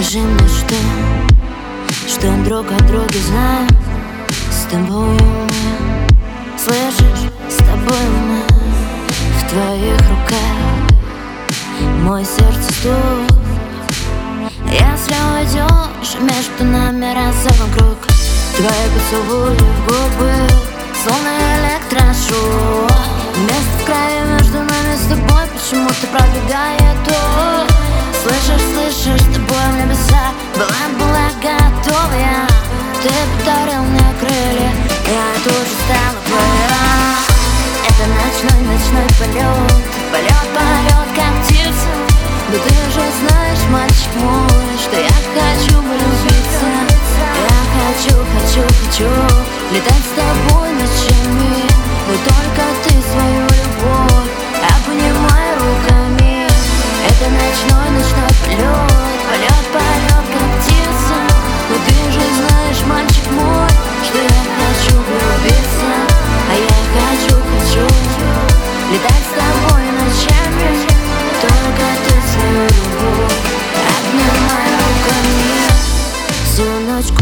Скажи мне, что, что друг от друга знаем С тобою мы, слышишь, с тобой мы В твоих руках. Мой сердце стук. Если уйдешь, между нами разорван круг Твои поцелуи в губы, словно электрошок. Место в крови между нами с тобой почему-то пробегает слышишь, Ты подарил мне крылья Я тут же стану твоя. Это ночной, ночной полет. Полет, полет, как птица. Да ты же знаешь, мальчик мой Что я хочу влюбиться Я хочу, хочу, хочу Летать с тобой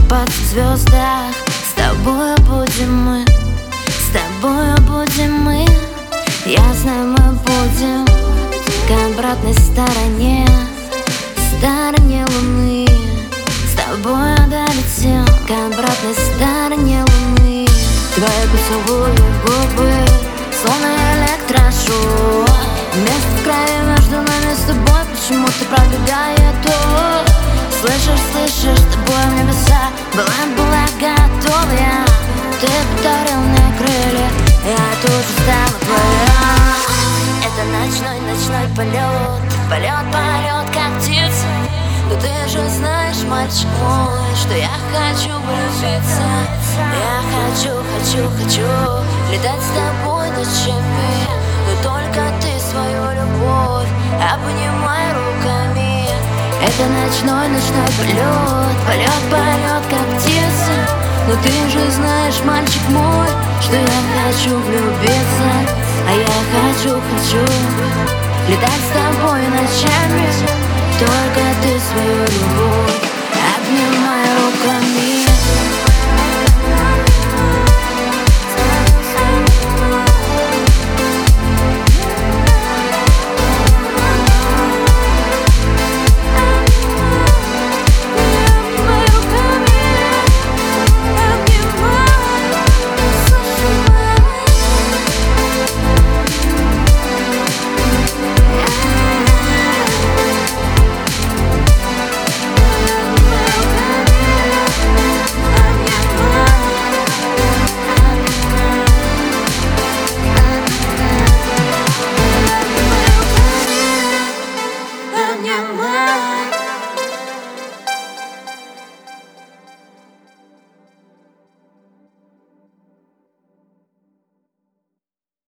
в звездах. С тобой будем мы С тобой будем мы. Я знаю, мы будем К обратной стороне. Стороне луны. С тобой долетел К обратной стороне луны. Твои поцелуи в губы Словно электрошок. Место в крови между нами с тобой Почему-то пробегает то? Слышишь, Была, была готова я Ты подарил мне крылья. Я тут же стану твоя. Это ночной, ночной полет. Полет, полет, как птица. Но ты же знаешь, мальчик мой Что я хочу влюбиться. Я хочу, хочу, хочу Летать с тобой ночами Но только ты свою любовь Обнимай руками Это ночной, ночной полет. Полет, полет, как птица. Но ты же знаешь, мальчик мой Что я хочу влюбиться. А я хочу, хочу Летать с тобой ночами. Только ты свою